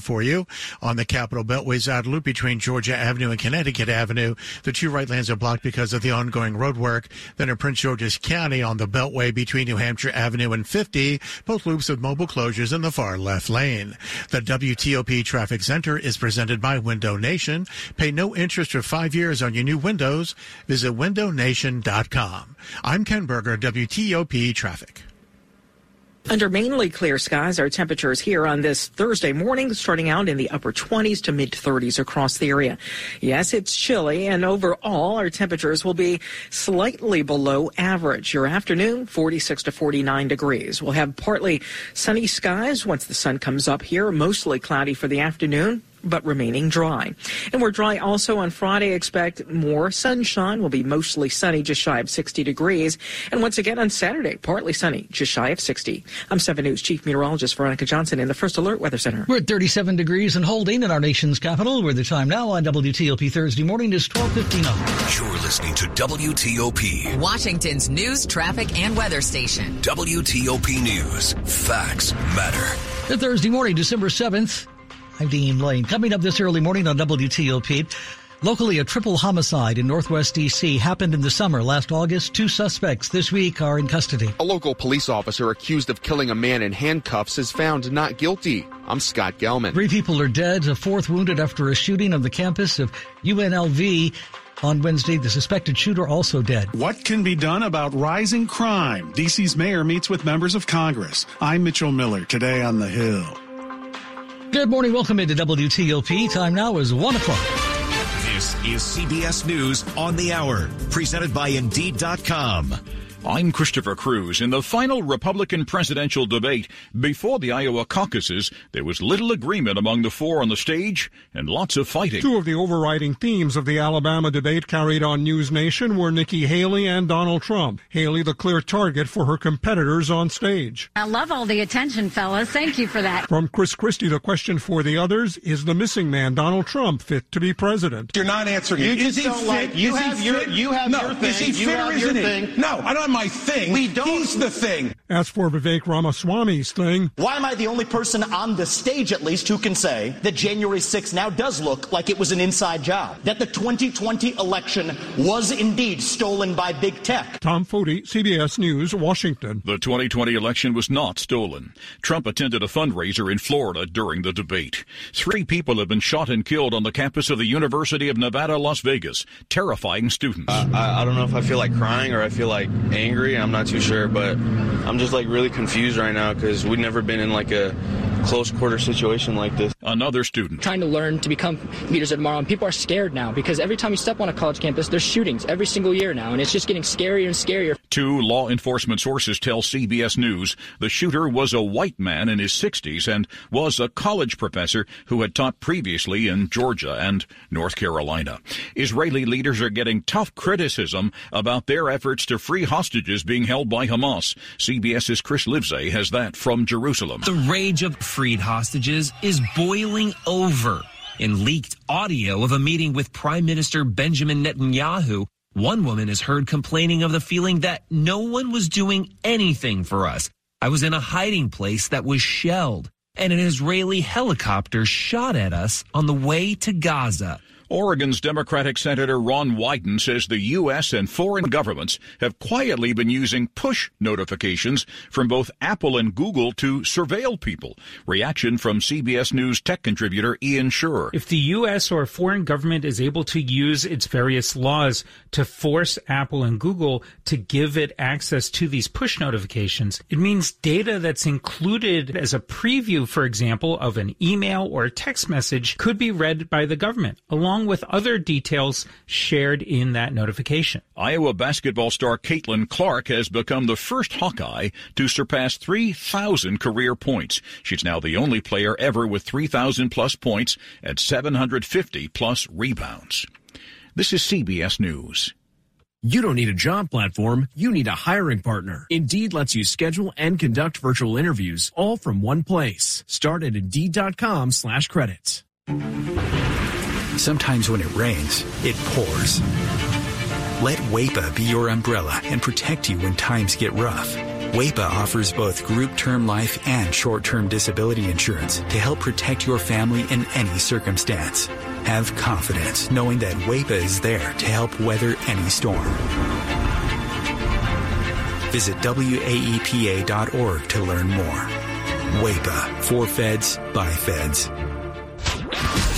for you on the Capitol Beltway's outer loop between Georgia Avenue and Connecticut Avenue. The two right lanes are blocked because of the ongoing road work. Then in Prince George's County on the Beltway between New Hampshire Avenue and 50, both loops with mobile closures in the far left lane. The WTOP Traffic Center is presented by Window Nation. Pay no interest for five years on your new windows. Visit windownation.com. I'm Ken Berger, WTOP Traffic. Under mainly clear skies, our temperatures here on this Thursday morning starting out in the upper 20s to mid 30s across the area. Yes, it's chilly and overall our temperatures will be slightly below average. Your afternoon 46 to 49 degrees. We'll have partly sunny skies once the sun comes up here, mostly cloudy for the afternoon but remaining dry. And we're dry also on Friday. Expect more sunshine. Will be mostly sunny, just shy of 60 degrees. And once again on Saturday, partly sunny, just shy of 60. I'm 7 News Chief Meteorologist Veronica Johnson in the First Alert Weather Center. We're at 37 degrees and holding in our nation's capital, where the time now on WTOP Thursday morning is 12.59. You're listening to WTOP. Washington's news, traffic, and weather station. WTOP News. Facts matter. The Thursday morning, December 7th, I'm Dean Lane. Coming up this early morning on WTOP. Locally, a triple homicide in Northwest D.C. happened in the summer last August. Two suspects this week are in custody. A local police officer accused of killing a man in handcuffs is found not guilty. I'm Scott Gelman. Three people are dead, a fourth wounded after a shooting on the campus of UNLV. On Wednesday, the suspected shooter also dead. What can be done about rising crime? DC's mayor meets with members of Congress. I'm Mitchell Miller, today on The Hill. Good morning. Welcome into WTOP. Time now is 1 o'clock. This is CBS News on the Hour, presented by Indeed.com. I'm Christopher Cruz. In the final Republican presidential debate before the Iowa caucuses, there was little agreement among the four on the stage and lots of fighting. Two of the overriding themes of the Alabama debate carried on News Nation were Nikki Haley and Donald Trump. Haley, the clear target for her competitors on stage. I love all the attention, fellas. Thank you for that. From Chris Christie, the question for the others is the missing man, Donald Trump, fit to be president? You're not answering you. Just is he fit? Like, you have your, you have no, your thing. Is he fit or isn't he? No, I don't my thing. We don't. He's the thing. As for Vivek Ramaswamy's thing. Why am I the only person on the stage, at least, who can say that January 6th now does look like it was an inside job? That the 2020 election was indeed stolen by big tech? Tom Foti, CBS News, Washington. The 2020 election was not stolen. Trump attended a fundraiser in Florida during the debate. Three people have been shot and killed on the campus of the University of Nevada, Las Vegas, terrifying students. Uh, I, I don't know if I feel like crying or I feel like angry. I'm not too sure, but I'm just like really confused right now because we've never been in like a close quarter situation like this. Another student trying to learn to become leaders of tomorrow, and people are scared now because every time you step on a college campus, there's shootings every single year now, and it's just getting scarier and scarier. Two law enforcement sources tell CBS News the shooter was a white man in his 60s and was a college professor who had taught previously in Georgia and North Carolina. Israeli leaders are getting tough criticism about their efforts to free hostages being held by Hamas. CBS's Chris Livesay has that from Jerusalem. The rage of freed hostages is boiling over. In leaked audio of a meeting with Prime Minister Benjamin Netanyahu, one woman is heard complaining of the feeling that no one was doing anything for us. I was in a hiding place that was shelled, and an Israeli helicopter shot at us on the way to Gaza. Oregon's Democratic Senator Ron Wyden says the U.S. and foreign governments have quietly been using push notifications from both Apple and Google to surveil people. Reaction from CBS News tech contributor Ian Sherr. If the U.S. or a foreign government is able to use its various laws to force Apple and Google to give it access to these push notifications, it means data that's included as a preview, for example, of an email or a text message could be read by the government along along with other details shared in that notification. Iowa basketball star Caitlin Clark has become the first Hawkeye to surpass 3,000 career points. She's now the only player ever with 3,000 plus points and 750 plus rebounds. This is CBS News. You don't need a job platform, you need a hiring partner. Indeed lets you schedule and conduct virtual interviews all from one place. Start at Indeed.com slash credits. Sometimes when it rains, it pours. Let WEPA be your umbrella and protect you when times get rough. WEPA offers both group term life and short-term disability insurance to help protect your family in any circumstance. Have confidence knowing that WEPA is there to help weather any storm. Visit WAEPA.org to learn more. WEPA, for feds, by feds.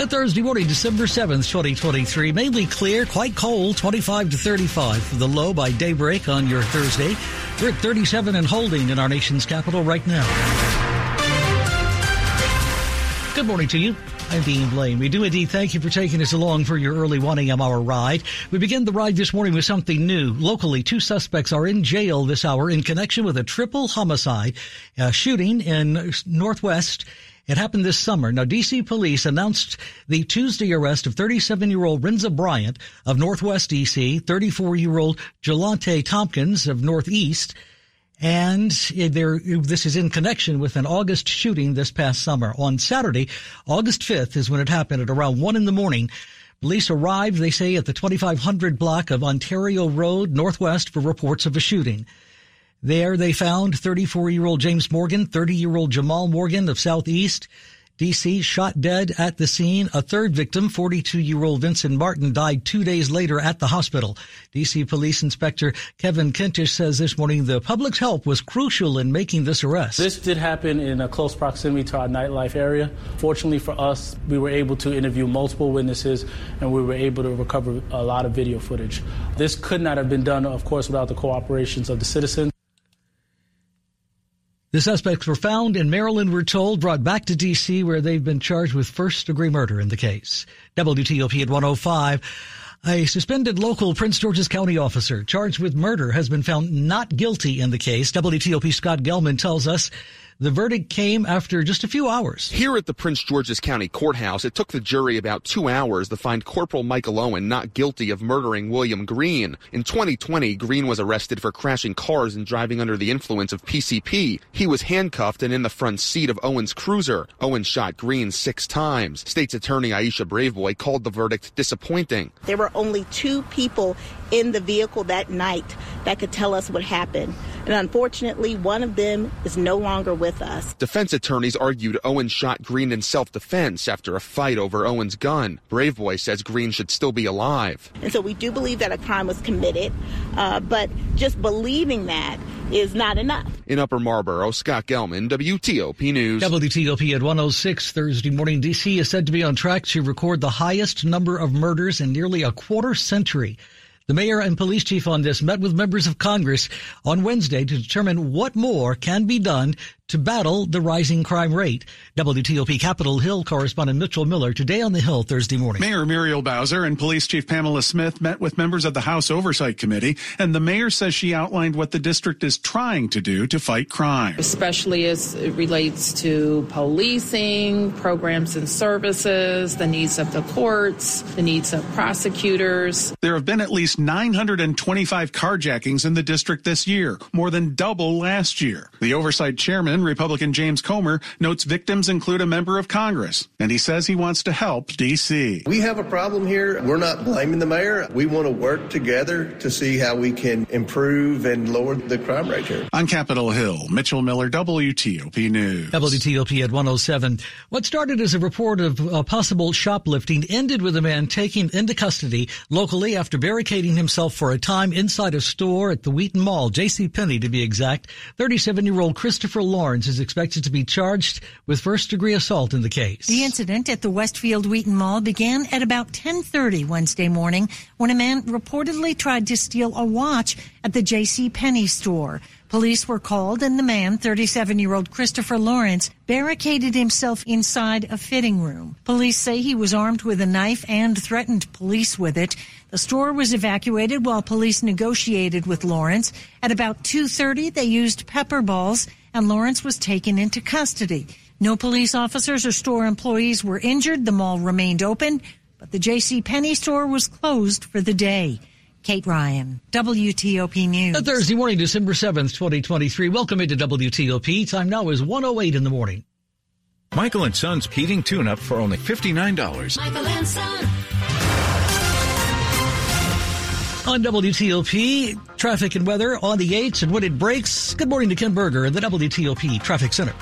The Thursday morning, December 7th, 2023. Mainly clear, quite cold, 25 to 35 for the low by daybreak on your Thursday. We're at 37 and holding in our nation's capital right now. Good morning to you. I'm Dean Lane. We do indeed thank you for taking us along for your early 1 a.m. hour ride. We begin the ride this morning with something new. Locally, two suspects are in jail this hour in connection with a triple homicide uh, shooting in Northwest it happened this summer. Now, DC police announced the Tuesday arrest of 37-year-old Renza Bryant of Northwest DC, 34-year-old Jelante Tompkins of Northeast, and there, this is in connection with an August shooting this past summer. On Saturday, August 5th is when it happened at around 1 in the morning. Police arrived, they say, at the 2500 block of Ontario Road Northwest for reports of a shooting. There they found 34-year-old James Morgan, 30-year-old Jamal Morgan of Southeast, DC, shot dead at the scene. A third victim, 42-year-old Vincent Martin, died two days later at the hospital. DC Police Inspector Kevin Kentish says this morning the public's help was crucial in making this arrest. This did happen in a close proximity to our nightlife area. Fortunately for us, we were able to interview multiple witnesses and we were able to recover a lot of video footage. This could not have been done, of course, without the cooperations of the citizens. The suspects were found in Maryland, we're told, brought back to D.C., where they've been charged with first degree murder in the case. WTOP at 105. A suspended local Prince George's County officer charged with murder has been found not guilty in the case. WTOP Scott Gelman tells us the verdict came after just a few hours. Here at the Prince George's County Courthouse, it took the jury about two hours to find Corporal Michael Owen not guilty of murdering William Green. In 2020, Green was arrested for crashing cars and driving under the influence of PCP. He was handcuffed and in the front seat of Owen's cruiser. Owen shot Green six times. State's attorney Aisha Braveboy called the verdict disappointing. There were only two people in the vehicle that night that could tell us what happened. And unfortunately, one of them is no longer with us. Defense attorneys argued Owen shot Green in self defense after a fight over Owen's gun. Braveboy says Green should still be alive. And so we do believe that a crime was committed, uh, but just believing that is not enough. In Upper Marlboro, Scott Gelman, WTOP News. WTOP at 106 Thursday morning. D.C. is said to be on track to record the highest number of murders in nearly a quarter century. The mayor and police chief on this met with members of Congress on Wednesday to determine what more can be done to battle the rising crime rate. WTOP Capitol Hill correspondent Mitchell Miller today on the Hill Thursday morning. Mayor Muriel Bowser and Police Chief Pamela Smith met with members of the House Oversight Committee, and the mayor says she outlined what the district is trying to do to fight crime. Especially as it relates to policing, programs and services, the needs of the courts, the needs of prosecutors. There have been at least 925 carjackings in the district this year, more than double last year. The oversight chairman, Republican James Comer, notes victims include a member of Congress, and he says he wants to help D.C. We have a problem here. We're not blaming the mayor. We want to work together to see how we can improve and lower the crime rate here. On Capitol Hill, Mitchell Miller, WTOP News. WTOP at 107. What started as a report of uh, possible shoplifting ended with a man taken into custody locally after barricading himself for a time inside a store at the Wheaton Mall, J.C. Penney to be exact. 37-year-old Christopher Lawrence is expected to be charged with first degree assault in the case. The incident at the Westfield Wheaton Mall began at about 10:30 Wednesday morning when a man reportedly tried to steal a watch at the J.C. Penney store. Police were called and the man, 37 year old Christopher Lawrence, barricaded himself inside a fitting room. Police say he was armed with a knife and threatened police with it. The store was evacuated while police negotiated with Lawrence. At about 2.30, they used pepper balls and Lawrence was taken into custody. No police officers or store employees were injured. The mall remained open, but the J.C. Penney store was closed for the day. Kate Ryan, WTOP News. A Thursday morning, December 7th, 2023. Welcome into WTOP. Time now is 108 in the morning. Michael and Son's heating tune up for only $59. Michael and Son. On WTOP, traffic and weather on the 8s and when it breaks. Good morning to Ken Berger in the WTOP Traffic Center.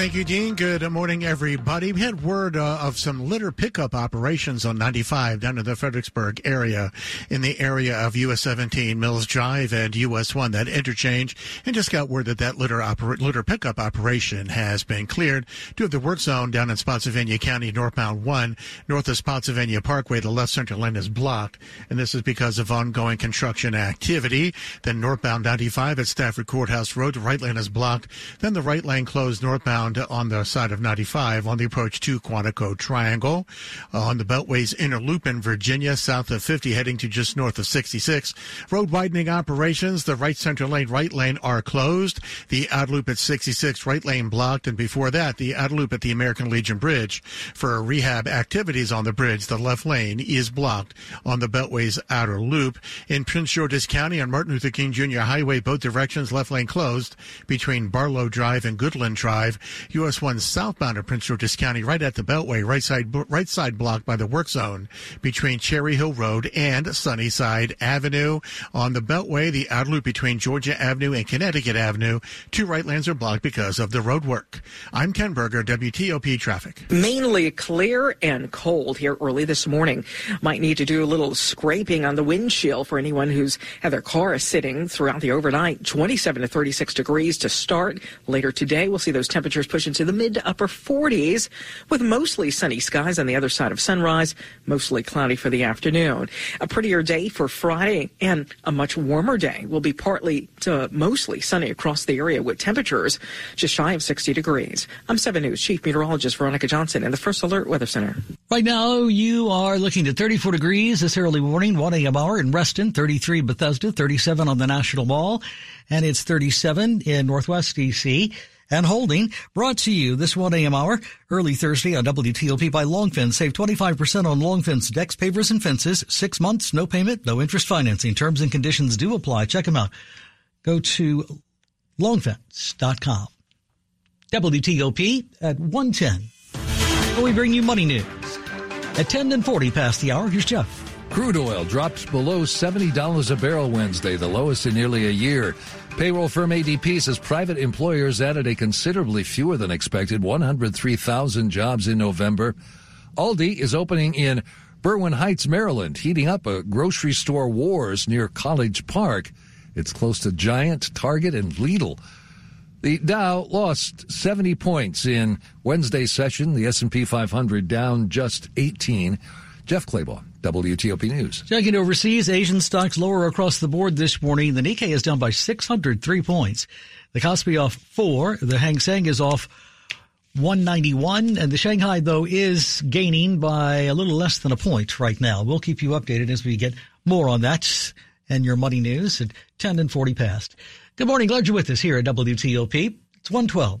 Thank you, Dean. Good morning, everybody. We had word uh, of some litter pickup operations on 95 down in the Fredericksburg area, in the area of US 17, Mills Drive, and US 1, that interchange, and just got word that that litter, oper- litter pickup operation has been cleared due to the work zone down in Spotsylvania County, northbound 1, north of Spotsylvania Parkway. The left center lane is blocked, and this is because of ongoing construction activity. Then northbound 95 at Stafford Courthouse Road, the right lane is blocked. Then the right lane closed northbound on the side of 95 on the approach to Quantico Triangle. Uh, on the Beltway's inner loop in Virginia, south of 50, heading to just north of 66. Road widening operations. The right center lane, right lane are closed. The out loop at 66, right lane blocked. And before that, the out loop at the American Legion Bridge for rehab activities on the bridge. The left lane is blocked on the Beltway's outer loop. In Prince George's County on Martin Luther King Jr. Highway, both directions, left lane closed between Barlow Drive and Goodland Drive. US 1 southbound of Prince George's County, right at the Beltway, right side, right side blocked by the work zone between Cherry Hill Road and Sunnyside Avenue. On the Beltway, the outer loop between Georgia Avenue and Connecticut Avenue, two right lanes are blocked because of the road work. I'm Ken Berger, WTOP Traffic. Mainly clear and cold here early this morning. Might need to do a little scraping on the windshield for anyone who's had their car sitting throughout the overnight. 27 to 36 degrees to start. Later today, we'll see those temperatures push into the mid to upper 40s with mostly sunny skies on the other side of sunrise, mostly cloudy for the afternoon. A prettier day for Friday and a much warmer day will be partly to mostly sunny across the area with temperatures just shy of 60 degrees. I'm 7 News Chief Meteorologist Veronica Johnson in the First Alert Weather Center. Right now, you are looking at 34 degrees this early morning, 1 a.m. hour in Reston, 33 Bethesda, 37 on the National Mall, and it's 37 in Northwest DC and holding. Brought to you this 1 a.m. hour, early Thursday on WTOP by Longfence. Save 25% on Longfence decks, pavers, and fences. Six months, no payment, no interest financing. Terms and conditions do apply. Check them out. Go to longfence.com. WTOP at 110. We bring you money news. At 10 and 40 past the hour, here's Jeff. Crude oil drops below $70 a barrel Wednesday, the lowest in nearly a year. Payroll firm ADP says private employers added a considerably fewer than expected 103,000 jobs in November. Aldi is opening in Berwyn Heights, Maryland, heating up a grocery store wars near College Park. It's close to Giant, Target, and Lidl. The Dow lost 70 points in Wednesday's session. The S&P 500 down just 18. Jeff Clabaugh, WTOP News. Checking overseas, Asian stocks lower across the board this morning. The Nikkei is down by 603 points. The Kospi off four. The Hang Seng is off 191. And the Shanghai, though, is gaining by a little less than a point right now. We'll keep you updated as we get more on that and your money news at 10 and 40 past. Good morning. Glad you're with us here at WTOP. It's 112.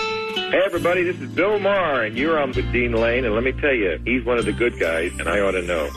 Hey everybody, this is Bill Maher, and you're on with Dean Lane, and let me tell you, he's one of the good guys, and I ought to know.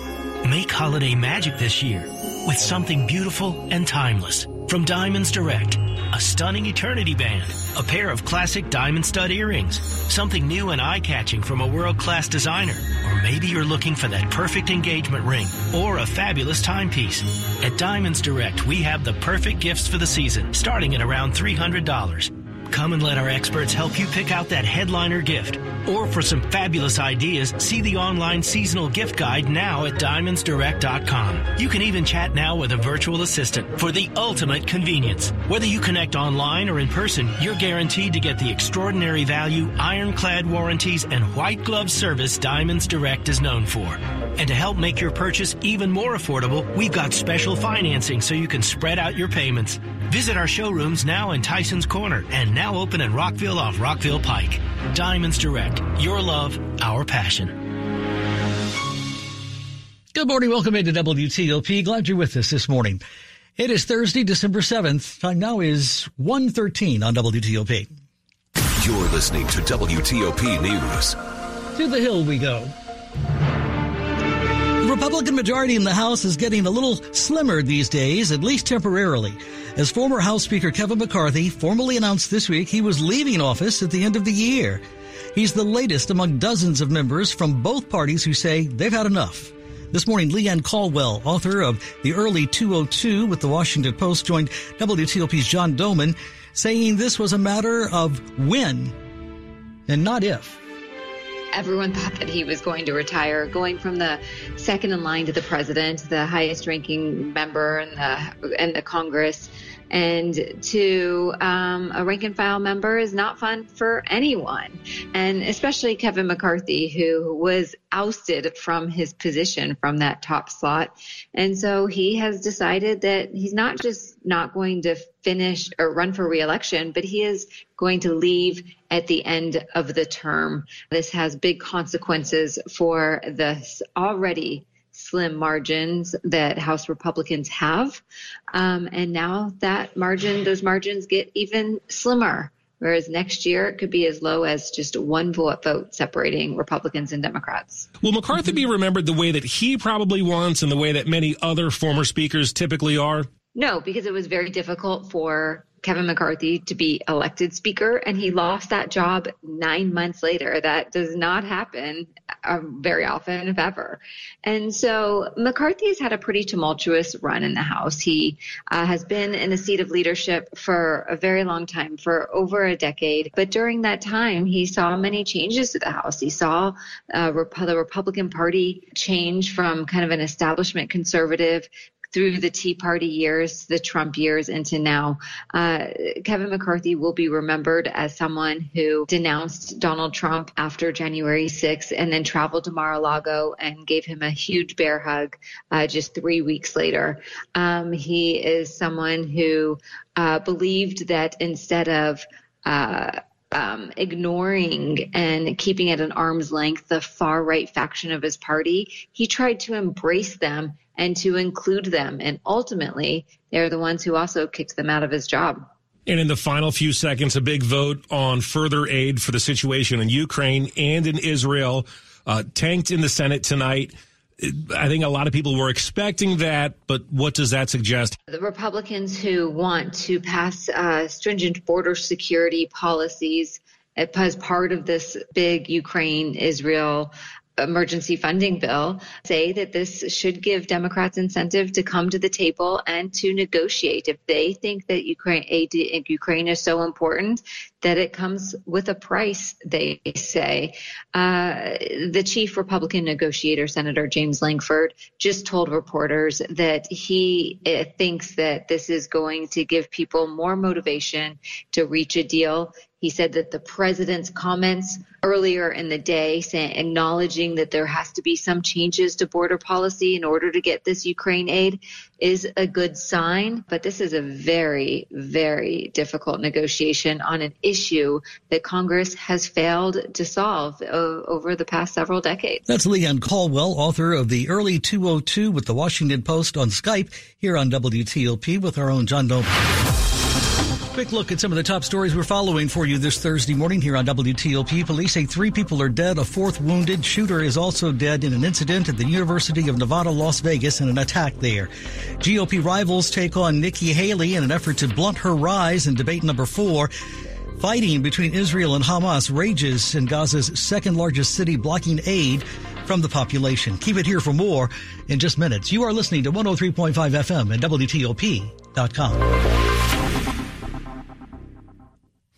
Make holiday magic this year with something beautiful and timeless from Diamonds Direct. a stunning eternity band, a pair of classic diamond stud earrings, something new and eye-catching from a world-class designer, or maybe you're looking for that perfect engagement ring or a fabulous timepiece. At Diamonds Direct, we have the perfect gifts for the season, starting at around $300. Come and let our experts help you pick out that headliner gift. Or for some fabulous ideas, see the online seasonal gift guide now at diamondsdirect.com. You can even chat now with a virtual assistant for the ultimate convenience. Whether you connect online or in person, you're guaranteed to get the extraordinary value, ironclad warranties, and white glove service Diamonds Direct is known for. And to help make your purchase even more affordable, we've got special financing so you can spread out your payments. Visit our showrooms now in Tyson's Corner and now open in Rockville off Rockville Pike. Diamonds Direct. Your love, our passion. Good morning. Welcome into WTOP. Glad you're with us this morning. It is Thursday, December 7th. Time now is 1.13 on WTOP. You're listening to WTOP News. To the Hill we go. Republican majority in the House is getting a little slimmer these days, at least temporarily, as former House Speaker Kevin McCarthy formally announced this week he was leaving office at the end of the year. He's the latest among dozens of members from both parties who say they've had enough. This morning, Leigh Ann Caldwell, author of The Early 202 with the Washington Post, joined WTOP's John Domen, saying this was a matter of when and not if everyone thought that he was going to retire, going from the second in line to the president, the highest ranking member in the in the Congress, and to um, a rank and file member is not fun for anyone, and especially Kevin McCarthy, who was ousted from his position from that top slot, and so he has decided that he's not just not going to finish or run for reelection, but he is going to leave at the end of the term. This has big consequences for the already slim margins that House Republicans have. Um, and now that margin, those margins get even slimmer. Whereas next year it could be as low as just one vote vote separating Republicans and Democrats. Will McCarthy be remembered the way that he probably wants and the way that many other former speakers typically are? No, because it was very difficult for Kevin McCarthy to be elected speaker, and he lost that job nine months later. That does not happen uh, very often, if ever. And so McCarthy has had a pretty tumultuous run in the House. He uh, has been in a seat of leadership for a very long time, for over a decade. But during that time, he saw many changes to the House. He saw uh, the Republican Party change from kind of an establishment conservative through the Tea Party years, the Trump years, into now. Uh, Kevin McCarthy will be remembered as someone who denounced Donald Trump after January 6th and then traveled to Mar-a-Lago and gave him a huge bear hug uh, just three weeks later. Um, he is someone who uh, believed that instead of uh, um, ignoring and keeping at an arm's length the far right faction of his party, he tried to embrace them and to include them. And ultimately, they're the ones who also kicked them out of his job. And in the final few seconds, a big vote on further aid for the situation in Ukraine and in Israel, uh, tanked in the Senate tonight. I think a lot of people were expecting that, but what does that suggest? The Republicans who want to pass uh, stringent border security policies as part of this big Ukraine Israel emergency funding bill say that this should give Democrats incentive to come to the table and to negotiate. If they think that Ukraine aid in Ukraine is so important that it comes with a price, they say. Uh, the chief Republican negotiator, Senator James Lankford, just told reporters that he uh, thinks that this is going to give people more motivation to reach a deal. He said that the president's comments earlier in the day saying, acknowledging that there has to be some changes to border policy in order to get this Ukraine aid is a good sign. But this is a very, very difficult negotiation on an issue that Congress has failed to solve o- over the past several decades. That's Leigh Ann Caldwell, author of The Early 202 with the Washington Post on Skype here on WTOP with our own John Domen. Quick look at some of the top stories we're following for you this Thursday morning here on WTOP. Police say three people are dead, a fourth wounded. Shooter is also dead in an incident at the University of Nevada, Las Vegas in an attack there. GOP rivals take on Nikki Haley in an effort to blunt her rise in debate number four. Fighting between Israel and Hamas rages in Gaza's second largest city, blocking aid from the population. Keep it here for more in just minutes. You are listening to 103.5 FM and WTOP.com.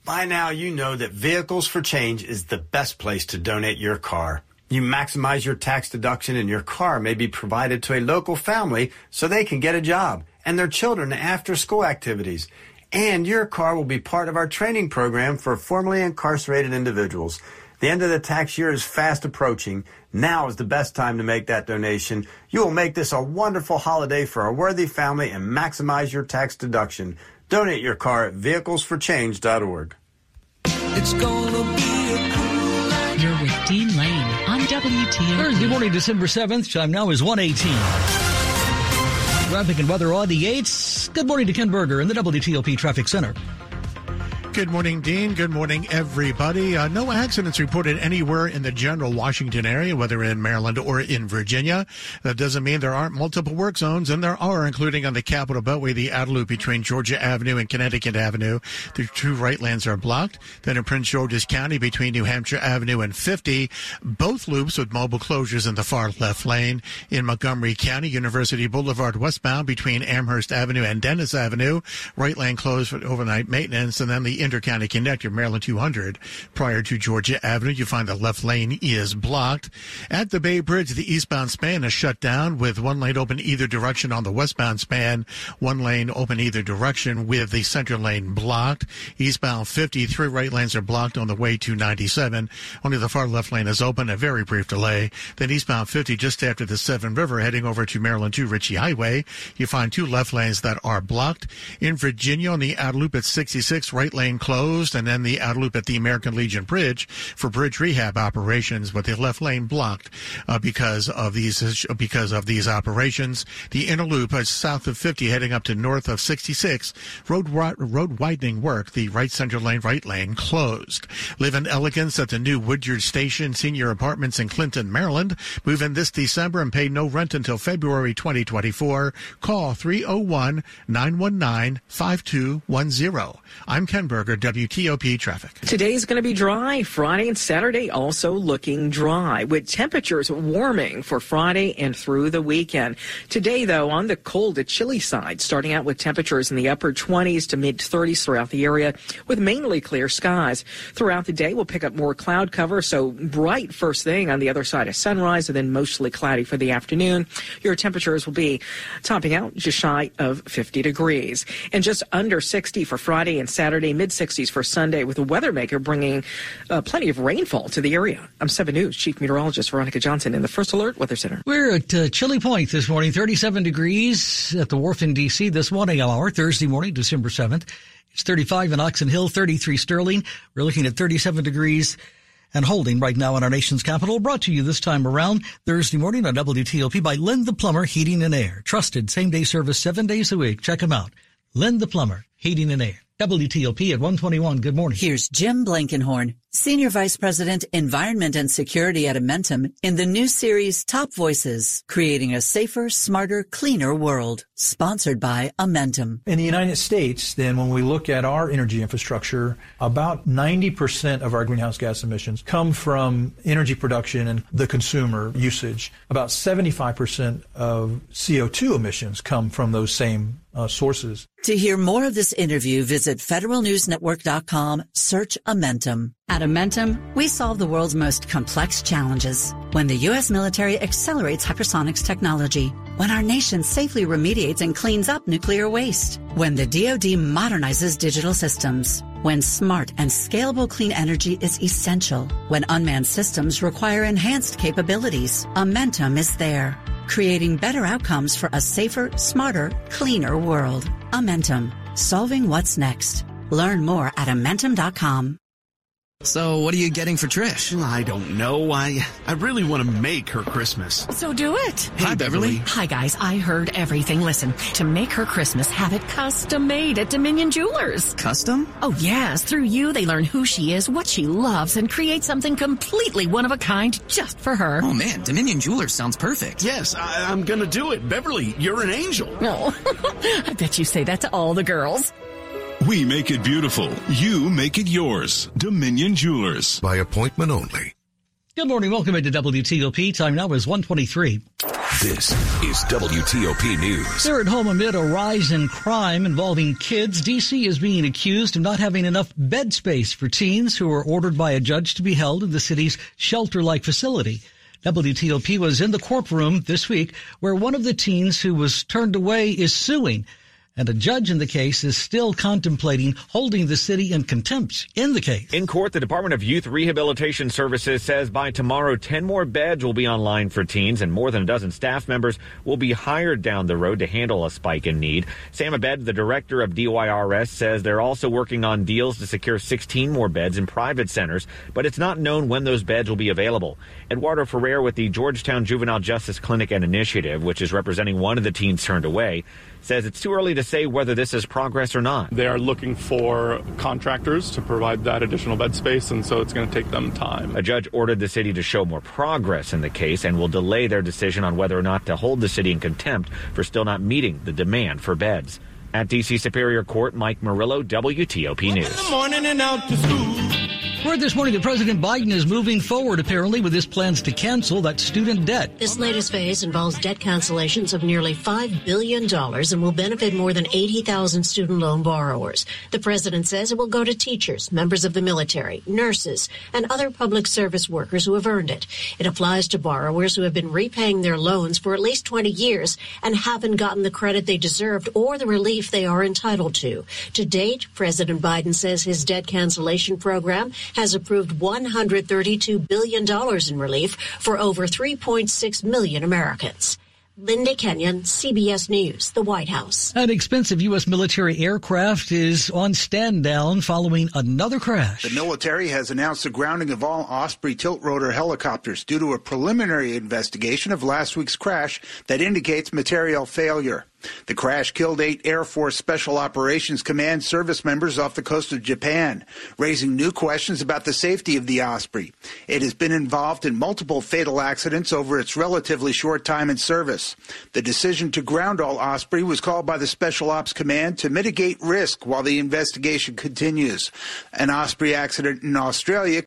By now, you know that Vehicles for Change is the best place to donate your car. You maximize your tax deduction and your car may be provided to a local family so they can get a job and their children after school activities. And your car will be part of our training program for formerly incarcerated individuals. The end of the tax year is fast approaching. Now is the best time to make that donation. You will make this a wonderful holiday for a worthy family and maximize your tax deduction. Donate your car at vehiclesforchange.org. It's gonna be a cool night. You're with Dean Lane on WTO. Thursday morning, December 7th. Time now is 118. Traffic and weather on the 8s. Good morning to Ken Berger in the WTOP Traffic Center. Good morning, Dean. Good morning, everybody. Uh, no accidents reported anywhere in the general Washington area, whether in Maryland or in Virginia. That doesn't mean there aren't multiple work zones, and there are, including on the Capitol Beltway, the outer loop between Georgia Avenue and Connecticut Avenue. The two right lanes are blocked. Then in Prince George's County, between New Hampshire Avenue and 50, both loops with mobile closures in the far left lane. In Montgomery County, University Boulevard westbound between Amherst Avenue and Dennis Avenue, right lane closed for overnight maintenance, and then the Intercounty Connector, Maryland 200. Prior to Georgia Avenue, you find the left lane is blocked. At the Bay Bridge, the eastbound span is shut down with one lane open either direction on the westbound span, one lane open either direction with the center lane blocked. Eastbound 50, three right lanes are blocked on the way to 97. Only the far left lane is open, a very brief delay. Then eastbound 50, just after the Severn River, heading over to Maryland 2 Ritchie Highway, you find two left lanes that are blocked. In Virginia, on the outer loop at 66, right lane closed, and then the outer loop at the American Legion Bridge for bridge rehab operations, but the left lane blocked uh, because of these because of these operations. The inner loop is south of 50, heading up to north of 66. Road road widening work. The right center lane, right lane closed. Live in elegance at the new Woodyard Station Senior Apartments in Clinton, Maryland. Move in this December and pay no rent until February 2024. Call 301 919 5210. I'm Ken Berger, WTOP Traffic. Today's going to be dry. Friday and Saturday also looking dry with temperatures warming for Friday and through the weekend. Today, though, on the cold to chilly side, starting out with temperatures in the upper 20s to mid 30s throughout the area with mainly clear skies. Throughout the day, we'll pick up more cloud cover, so bright first thing on the other side of sunrise and then mostly cloudy for the afternoon. Your temperatures will be topping out just shy of 50 degrees and just under 60 for Friday and Saturday, mid 60s for Sunday, with the weather maker bringing uh, plenty of rainfall to the area. I'm 7 News Chief Meteorologist Veronica Johnson in the First Alert Weather Center. We're at uh, Chili Point this morning, 37 degrees at the wharf in D.C. this morning hour, Thursday morning, December 7th. It's 35 in Oxon Hill, 33 Sterling. We're looking at 37 degrees and holding right now in our nation's capital. Brought to you this time around Thursday morning on WTOP by Lynn the Plumber Heating and Air. Trusted same day service seven days a week. Check them out. Lynn the Plumber Heating and Air. WTOP at 121. Good morning. Here's Jim Blankenhorn, Senior Vice President, Environment and Security at Amentum in the new series Top Voices, Creating a Safer, Smarter, Cleaner World, sponsored by Amentum. In the United States, then, when we look at our energy infrastructure, about 90% of our greenhouse gas emissions come from energy production and the consumer usage. About 75% of CO2 emissions come from those same uh, sources. To hear more of this interview, visit federalnewsnetwork.com, search Amentum. At Amentum, we solve the world's most complex challenges. When the U.S. military accelerates hypersonics technology, when our nation safely remediates and cleans up nuclear waste, when the DoD modernizes digital systems, when smart and scalable clean energy is essential, when unmanned systems require enhanced capabilities, Amentum is there creating better outcomes for a safer, smarter, cleaner world. Amentum, solving what's next. Learn more at Amentum.com. So, what are you getting for Trish? I don't know. I I really want to make her Christmas. So do it. Hey, Hi, Beverly. Hi, guys. I heard everything. Listen, to make her Christmas, have it custom made at Dominion Jewelers. Custom? Oh, yes. Through you, they learn who she is, what she loves, and create something completely one of a kind just for her. Oh, man. Dominion Jewelers sounds perfect. Yes, I, I'm going to do it. Beverly, you're an angel. No, oh, I bet you say that to all the girls. We make it beautiful. You make it yours. Dominion Jewelers. By appointment only. Good morning. Welcome into WTOP. Time now is 123. This is WTOP News. They're at home amid a rise in crime involving kids. DC is being accused of not having enough bed space for teens who were ordered by a judge to be held in the city's shelter-like facility. WTOP was in the courtroom this week where one of the teens who was turned away is suing and a judge in the case is still contemplating holding the city in contempt in the case. In court, the Department of Youth Rehabilitation Services says by tomorrow, 10 more beds will be online for teens and more than a dozen staff members will be hired down the road to handle a spike in need. Sam Abed, the director of DYRS, says they're also working on deals to secure 16 more beds in private centers, but it's not known when those beds will be available. Eduardo Ferrer with the Georgetown Juvenile Justice Clinic and Initiative, which is representing one of the teens turned away, says it's too early to say whether this is progress or not. They are looking for contractors to provide that additional bed space, and so it's going to take them time. A judge ordered the city to show more progress in the case and will delay their decision on whether or not to hold the city in contempt for still not meeting the demand for beds. At D.C. Superior Court, Mike Murillo, WTOP News. Word this morning that President Biden is moving forward, apparently, with his plans to cancel that student debt. This latest phase involves debt cancellations of nearly $5 billion and will benefit more than 80,000 student loan borrowers. The president says it will go to teachers, members of the military, nurses, and other public service workers who have earned it. It applies to borrowers who have been repaying their loans for at least 20 years and haven't gotten the credit they deserved or the relief they are entitled to. To date, President Biden says his debt cancellation program has approved $132 billion in relief for over 3.6 million Americans. Linda Kenyon, CBS News, the White House. An expensive U.S. military aircraft is on stand down following another crash. The military has announced the grounding of all Osprey tilt rotor helicopters due to a preliminary investigation of last week's crash that indicates material failure. The crash killed eight Air Force Special Operations Command service members off the coast of Japan, raising new questions about the safety of the Osprey. It has been involved in multiple fatal accidents over its relatively short time in service. The decision to ground all Osprey was called by the Special Ops Command to mitigate risk while the investigation continues. An Osprey accident in Australia